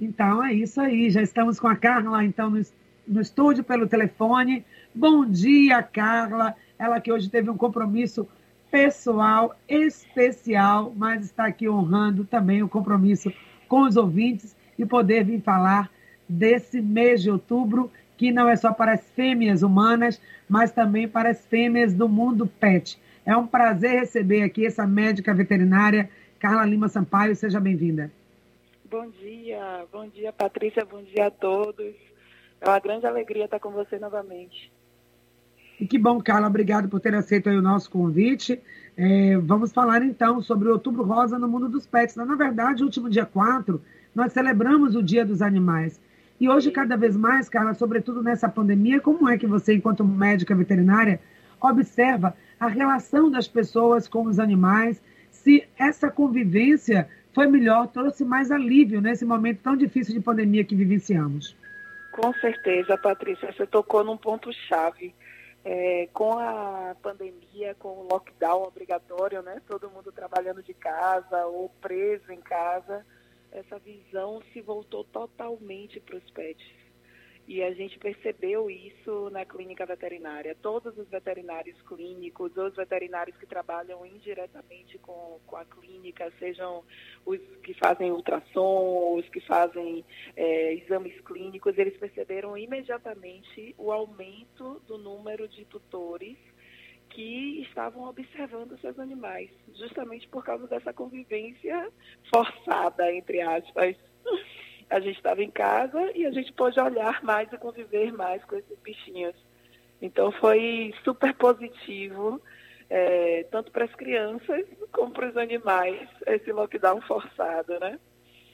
Então é isso aí. Já estamos com a Carla, então, no, no estúdio pelo telefone. Bom dia, Carla. Ela que hoje teve um compromisso pessoal especial, mas está aqui honrando também o compromisso com os ouvintes e poder vir falar desse mês de outubro, que não é só para as fêmeas humanas, mas também para as fêmeas do mundo pet. É um prazer receber aqui essa médica veterinária, Carla Lima Sampaio. Seja bem-vinda. Bom dia, bom dia, Patrícia, bom dia a todos. É uma grande alegria estar com você novamente. E que bom, Carla, obrigado por ter aceito o nosso convite. É, vamos falar então sobre o Outubro Rosa no mundo dos pets. Na verdade, o último dia 4, nós celebramos o Dia dos Animais. E hoje, cada vez mais, Carla, sobretudo nessa pandemia, como é que você, enquanto médica veterinária, observa a relação das pessoas com os animais? Se essa convivência foi melhor, trouxe mais alívio nesse momento tão difícil de pandemia que vivenciamos? Com certeza, Patrícia, você tocou num ponto-chave é, com a pandemia, com o lockdown obrigatório, né, todo mundo trabalhando de casa ou preso em casa, essa visão se voltou totalmente para os pets. E a gente percebeu isso na clínica veterinária. Todos os veterinários clínicos, os veterinários que trabalham indiretamente com, com a clínica, sejam os que fazem ultrassom, os que fazem é, exames clínicos, eles perceberam imediatamente o aumento do número de tutores que estavam observando seus animais, justamente por causa dessa convivência forçada, entre aspas a gente estava em casa e a gente pôde olhar mais e conviver mais com esses bichinhos. Então foi super positivo, é, tanto para as crianças como para os animais, esse lockdown forçado, né?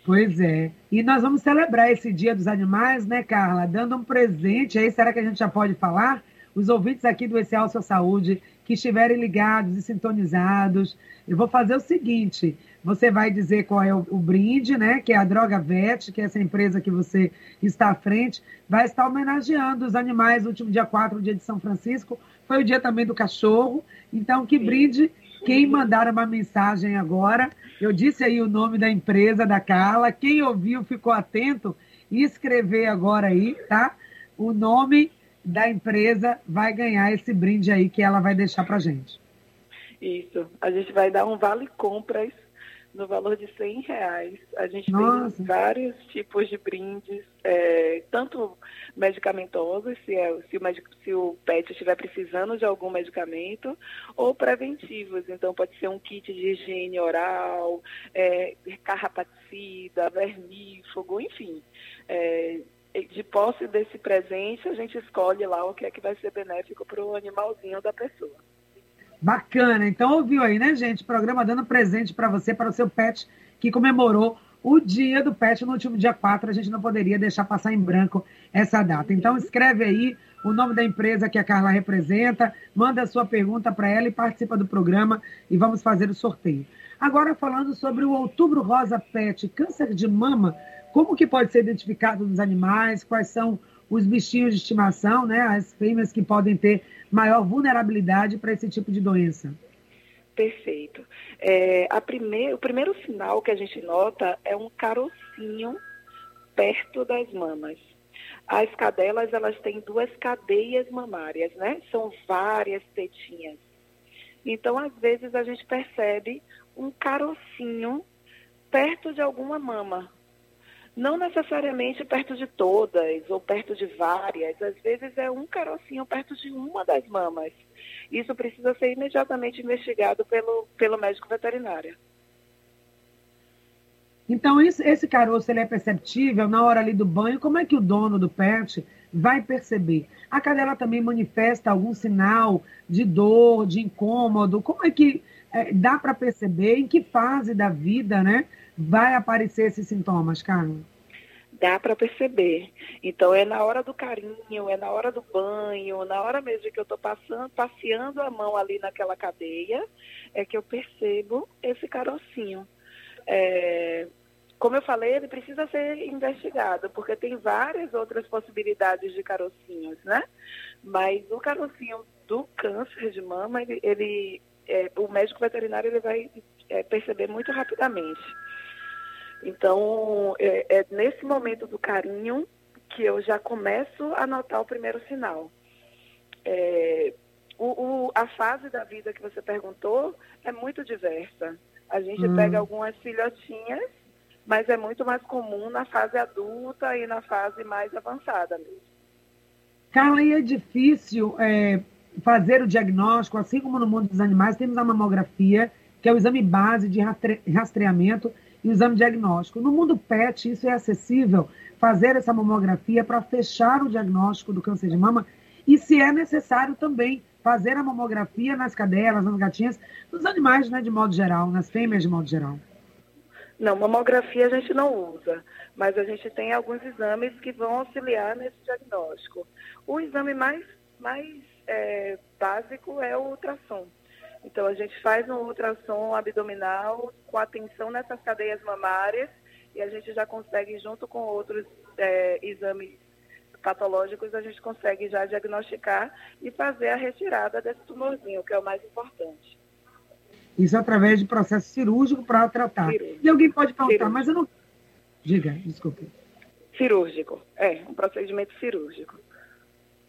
Pois é. E nós vamos celebrar esse Dia dos Animais, né, Carla? Dando um presente aí, será que a gente já pode falar? Os ouvintes aqui do Esse Sua Saúde que estiverem ligados e sintonizados, eu vou fazer o seguinte: você vai dizer qual é o, o, brinde, né? Que é a Droga Vet, que é essa empresa que você está à frente, vai estar homenageando os animais. Último dia 4, o dia de São Francisco, foi o dia também do cachorro. Então, que brinde quem mandar uma mensagem agora. Eu disse aí o nome da empresa da Carla. Quem ouviu ficou atento e escrever agora aí, tá? O nome da empresa vai ganhar esse brinde aí que ela vai deixar para gente. Isso. A gente vai dar um vale compras no valor de 100 reais. A gente Nossa. tem vários tipos de brindes, é, tanto medicamentosos, se, é, se, o, se o pet estiver precisando de algum medicamento, ou preventivos. Então, pode ser um kit de higiene oral, é, carrapaticida, vermífugo, enfim. É, de posse desse presente, a gente escolhe lá o que é que vai ser benéfico para o animalzinho da pessoa. Bacana. Então ouviu aí, né, gente? Programa dando presente para você, para o seu pet que comemorou o dia do pet no último dia 4. A gente não poderia deixar passar em branco essa data. Então escreve aí o nome da empresa que a Carla representa, manda a sua pergunta para ela e participa do programa e vamos fazer o sorteio. Agora falando sobre o Outubro Rosa Pet, câncer de mama, como que pode ser identificado nos animais, quais são os bichinhos de estimação, né, as fêmeas que podem ter maior vulnerabilidade para esse tipo de doença? Perfeito. É, a primeir, o primeiro sinal que a gente nota é um carocinho perto das mamas. As cadelas, elas têm duas cadeias mamárias, né? São várias tetinhas. Então, às vezes, a gente percebe um carocinho perto de alguma mama, não necessariamente perto de todas ou perto de várias, às vezes é um carocinho perto de uma das mamas. Isso precisa ser imediatamente investigado pelo, pelo médico veterinário. Então, esse caroço ele é perceptível na hora ali do banho? Como é que o dono do pet vai perceber? A cadela também manifesta algum sinal de dor, de incômodo? Como é que é, dá para perceber em que fase da vida né, vai aparecer esses sintomas, Carla? Dá para perceber. Então é na hora do carinho, é na hora do banho, na hora mesmo que eu estou passando, passeando a mão ali naquela cadeia, é que eu percebo esse carocinho. É, como eu falei, ele precisa ser investigado, porque tem várias outras possibilidades de carocinhos, né? Mas o carocinho do câncer de mama, ele, ele é, o médico veterinário ele vai é, perceber muito rapidamente. Então, é, é nesse momento do carinho que eu já começo a notar o primeiro sinal. É, o, o, a fase da vida que você perguntou é muito diversa. A gente hum. pega algumas filhotinhas, mas é muito mais comum na fase adulta e na fase mais avançada mesmo. Carla, e é difícil é, fazer o diagnóstico, assim como no mundo dos animais, temos a mamografia, que é o exame base de rastreamento e exame diagnóstico. No mundo PET, isso é acessível, fazer essa mamografia para fechar o diagnóstico do câncer de mama e, se é necessário, também fazer a mamografia nas cadelas, nas gatinhas, nos animais, né, de modo geral, nas fêmeas de modo geral. Não, mamografia a gente não usa, mas a gente tem alguns exames que vão auxiliar nesse diagnóstico. O exame mais, mais é, básico é o ultrassom. Então, a gente faz um ultrassom abdominal com atenção nessas cadeias mamárias e a gente já consegue, junto com outros é, exames patológicos, a gente consegue já diagnosticar e fazer a retirada desse tumorzinho, que é o mais importante. Isso através de processo cirúrgico para tratar. Cirúrgico. E alguém pode perguntar, cirúrgico. mas eu não. Diga, desculpe. Cirúrgico, é, um procedimento cirúrgico.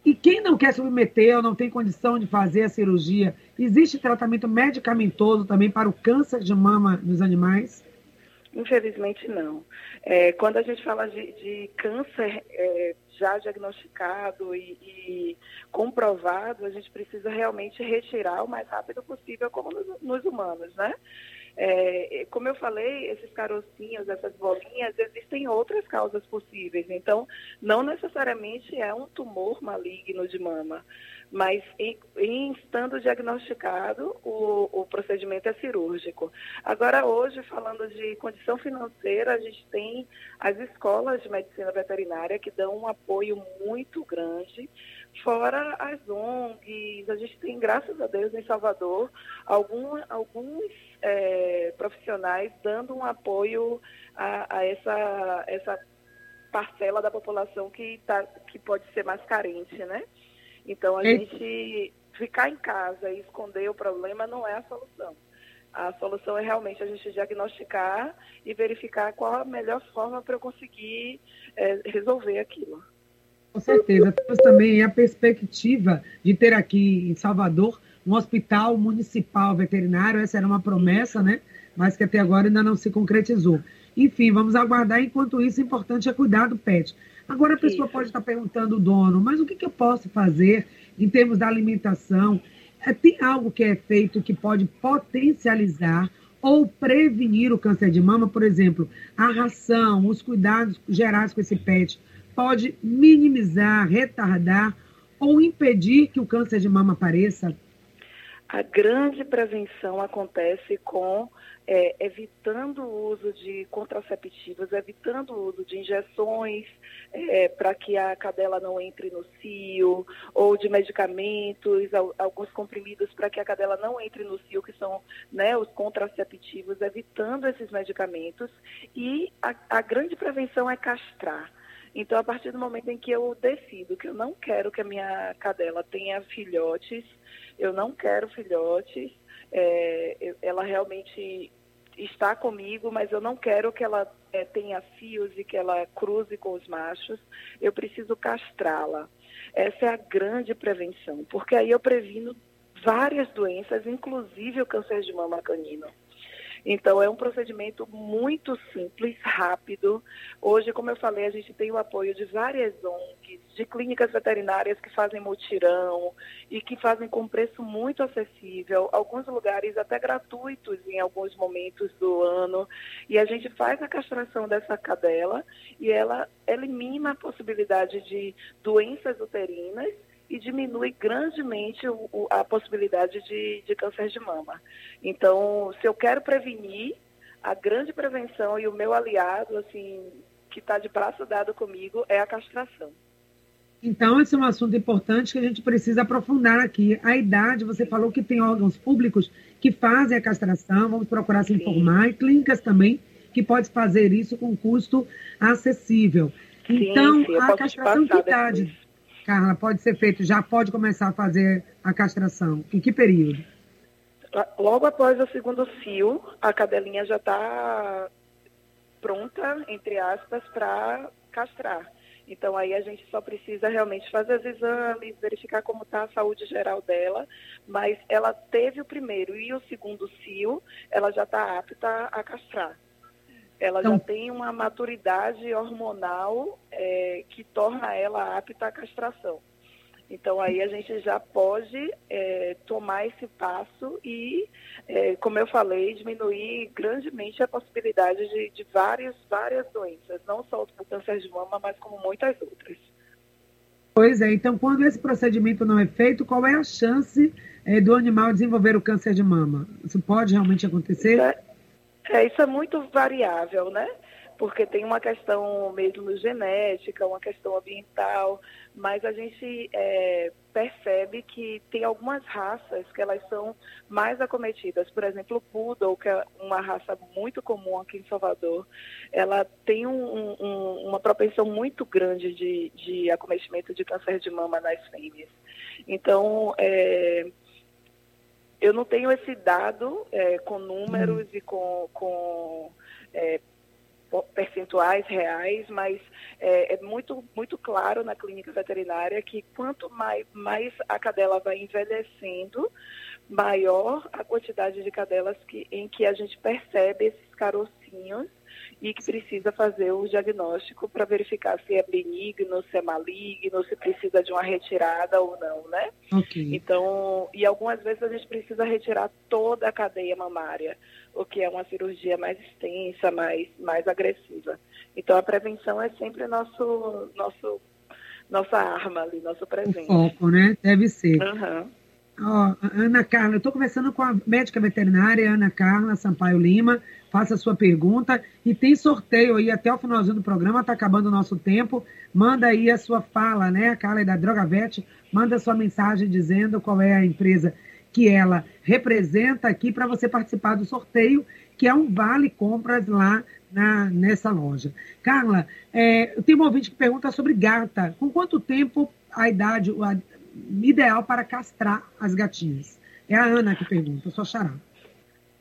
E quem não quer submeter ou não tem condição de fazer a cirurgia, existe tratamento medicamentoso também para o câncer de mama nos animais? Infelizmente não. É, quando a gente fala de, de câncer é, já diagnosticado e, e, comprovado, a gente precisa realmente retirar o mais rápido possível, como nos, nos humanos, né? É, como eu falei, esses carocinhos, essas bolinhas, existem outras causas possíveis. Então, não necessariamente é um tumor maligno de mama, mas em, em estando diagnosticado, o, o, procedimento é cirúrgico. Agora, hoje, falando de condição financeira, a gente tem as escolas de medicina veterinária que dão um apoio muito grande fora as ONGs, a gente tem, graças a Deus, em Salvador, algum, alguns é, profissionais dando um apoio a, a, essa, essa parcela da população que, tá, que pode ser mais carente, né? Então, a gente ficar em casa e esconder o problema não é a solução. A solução é realmente a gente diagnosticar e verificar qual a melhor forma para eu conseguir é, resolver aquilo. Com certeza. Temos também a perspectiva de ter aqui em Salvador um hospital municipal veterinário. Essa era uma promessa, né? Mas que até agora ainda não se concretizou. Enfim, vamos aguardar. Enquanto isso, o importante é cuidar do pet. Agora a pessoa isso. pode estar perguntando, dono, mas o que, que eu posso fazer em termos da alimentação? É, tem algo que é feito que pode potencializar ou prevenir o câncer de mama? Por exemplo, a ração, os cuidados gerais com esse pet pode minimizar, retardar ou impedir que o câncer de mama apareça? A grande prevenção acontece com é, evitando o uso de contraceptivos, evitando o uso de injeções é, para que a cadela não entre no cio, ou de medicamentos, alguns comprimidos para que a cadela não entre no cio, que são né, os contraceptivos, evitando esses medicamentos. E a, a grande prevenção é castrar. Então, a partir do momento em que eu decido que eu não quero que a minha cadela tenha filhotes, eu não quero filhotes, é, ela realmente está comigo, mas eu não quero que ela é, tenha fios e que ela cruze com os machos, eu preciso castrá-la. Essa é a grande prevenção, porque aí eu previno várias doenças, inclusive o câncer de mama canino. Então, é um procedimento muito simples, rápido. Hoje, como eu falei, a gente tem o apoio de várias ONGs, de clínicas veterinárias que fazem mutirão e que fazem com preço muito acessível, alguns lugares até gratuitos em alguns momentos do ano. E a gente faz a castração dessa cadela e ela elimina a possibilidade de doenças uterinas e diminui grandemente o, o, a possibilidade de, de câncer de mama. Então, se eu quero prevenir, a grande prevenção e o meu aliado, assim, que está de braço dado comigo, é a castração. Então, esse é um assunto importante que a gente precisa aprofundar aqui. A idade, você falou que tem órgãos públicos que fazem a castração, vamos procurar se informar, Sim. e clínicas também que pode fazer isso com custo acessível. Sim, então, sim, a castração que idade? Carla, pode ser feito, já pode começar a fazer a castração? Em que período? Logo após o segundo fio, a cadelinha já está pronta, entre aspas, para castrar. Então aí a gente só precisa realmente fazer os exames, verificar como está a saúde geral dela, mas ela teve o primeiro e o segundo cio, ela já está apta a castrar. Ela então, já tem uma maturidade hormonal é, que torna ela apta à castração. Então, aí a gente já pode é, tomar esse passo e, é, como eu falei, diminuir grandemente a possibilidade de, de várias, várias doenças, não só o câncer de mama, mas como muitas outras. Pois é, então quando esse procedimento não é feito, qual é a chance é, do animal desenvolver o câncer de mama? Isso pode realmente acontecer? Isso é, isso é muito variável, né? porque tem uma questão mesmo genética, uma questão ambiental, mas a gente é, percebe que tem algumas raças que elas são mais acometidas. Por exemplo, o Poodle, que é uma raça muito comum aqui em Salvador, ela tem um, um, uma propensão muito grande de, de acometimento de câncer de mama nas fêmeas. Então, é, eu não tenho esse dado é, com números e com, com é, percentuais reais, mas é, é, muito, muito claro na clínica veterinária que quanto mais, mais a cadela vai envelhecendo, maior a quantidade de cadelas que, em que a gente percebe esses carocinhos e que precisa fazer o diagnóstico para verificar se é benigno, se é maligno, se precisa de uma retirada ou não, né? Okay. Então, e algumas vezes a gente precisa retirar toda a cadeia mamária, o que é uma cirurgia mais extensa, mais, mais agressiva. Então, a prevenção é sempre nosso, nosso, nossa arma ali, nosso presente. O foco, né? Deve ser. Uhum. Ana Carla, eu estou conversando com a médica veterinária Ana Carla Sampaio Lima. Faça a sua pergunta e tem sorteio aí até o finalzinho do programa, está acabando o nosso tempo. Manda aí a sua fala, né? A Carla é da Drogavet, manda sua mensagem dizendo qual é a empresa que ela representa aqui para você participar do sorteio, que é um vale compras lá na, nessa loja. Carla, é, tenho um ouvinte que pergunta sobre gata. Com quanto tempo a idade, a, ideal para castrar as gatinhas? É a Ana que pergunta, sou xará.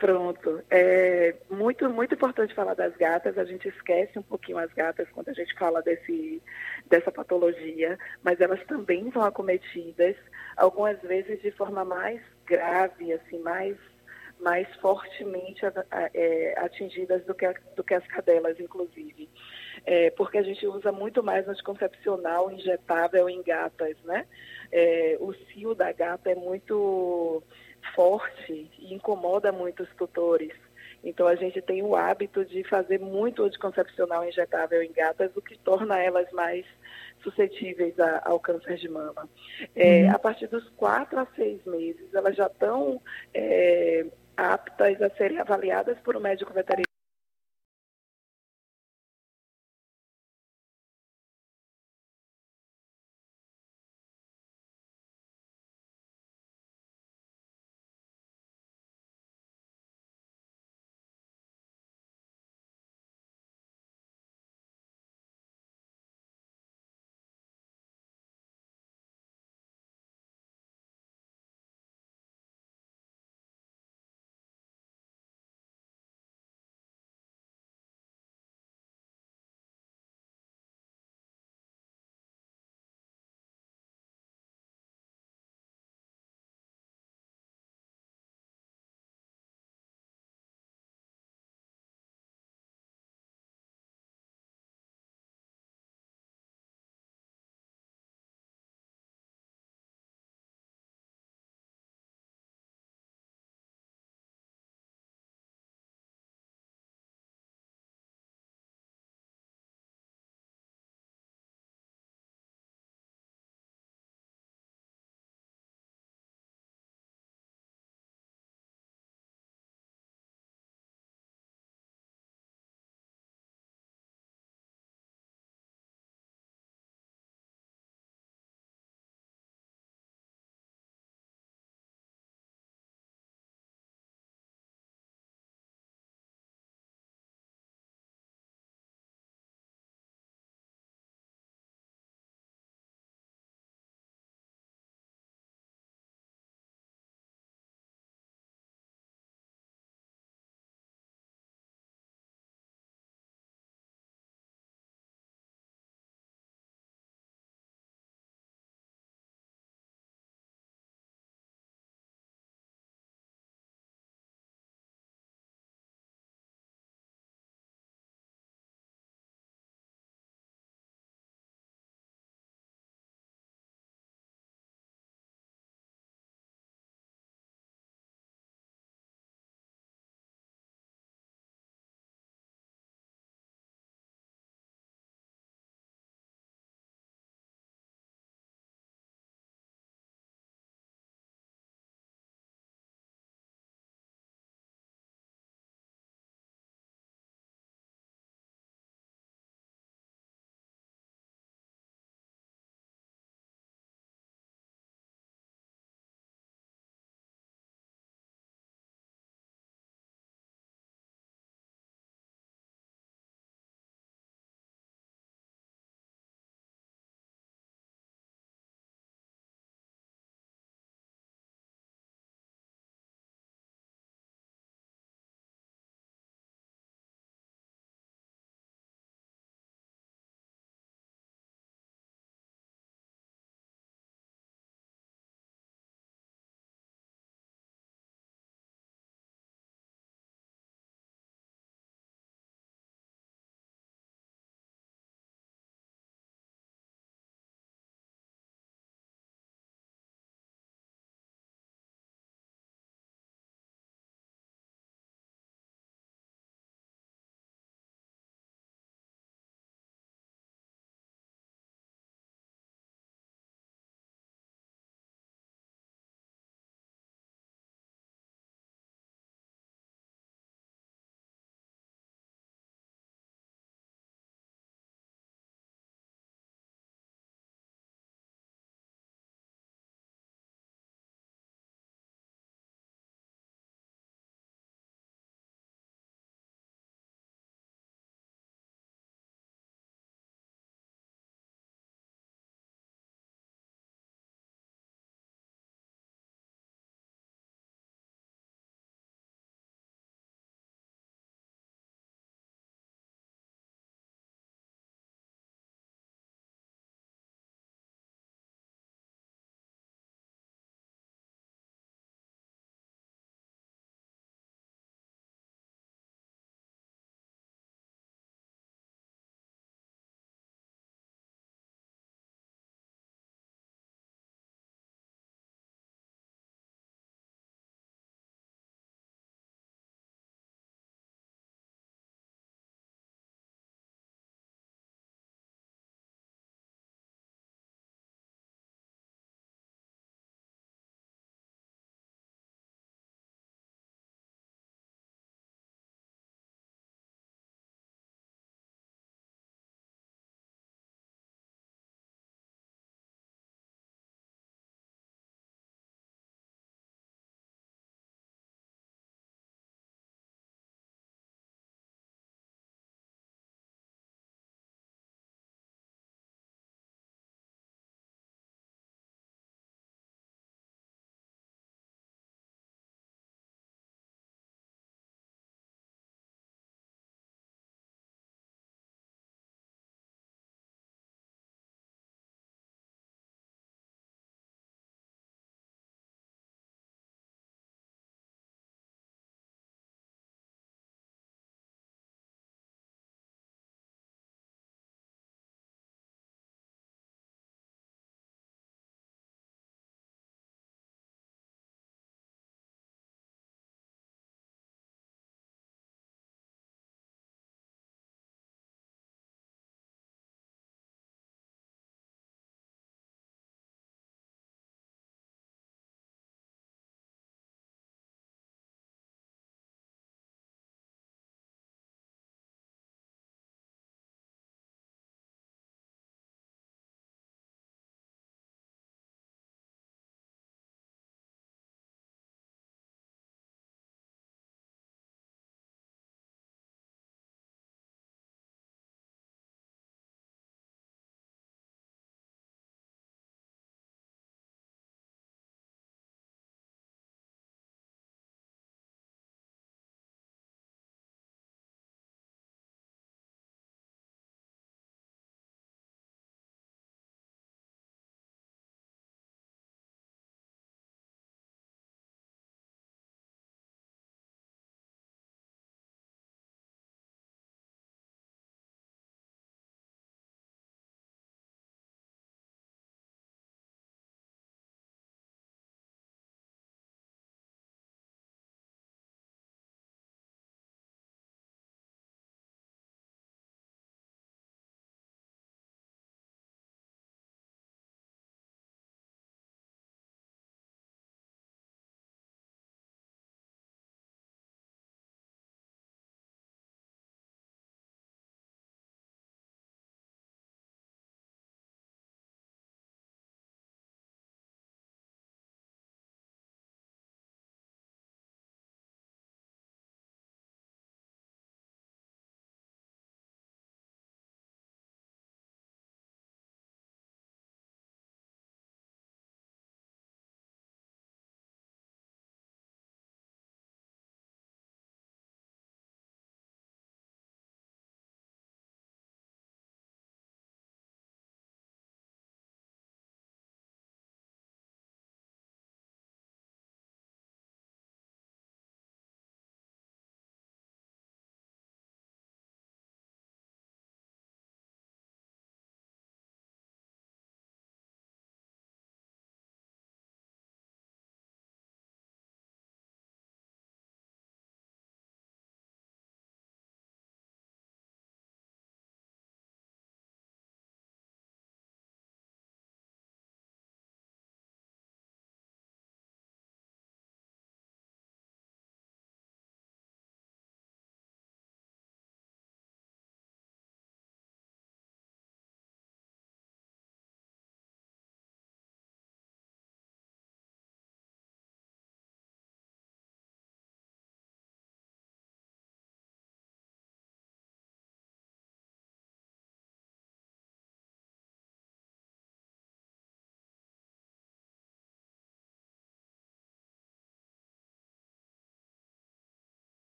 Pronto. É muito, muito importante falar das gatas. A gente esquece um pouquinho as gatas quando a gente fala desse, dessa patologia, mas elas também são acometidas, algumas vezes de forma mais grave, assim, mais, mais fortemente é, atingidas do que, do que as cadelas, inclusive. É, porque a gente usa muito mais anticoncepcional injetável em gatas, né? é, o cio da gata é muito forte e incomoda muito os tutores. Então a gente tem o hábito de fazer muito anticoncepcional injetável em gatas, o que torna elas mais suscetíveis a, ao câncer de mama. É, uhum. A partir dos quatro a seis meses, elas já estão é, aptas a serem avaliadas por um médico veterinário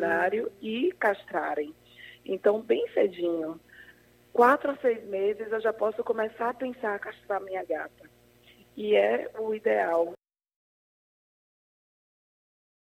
veterinário e castrarem. Então, bem cedinho, quatro a seis meses, eu já posso começar a pensar a castrar minha gata. E é o ideal.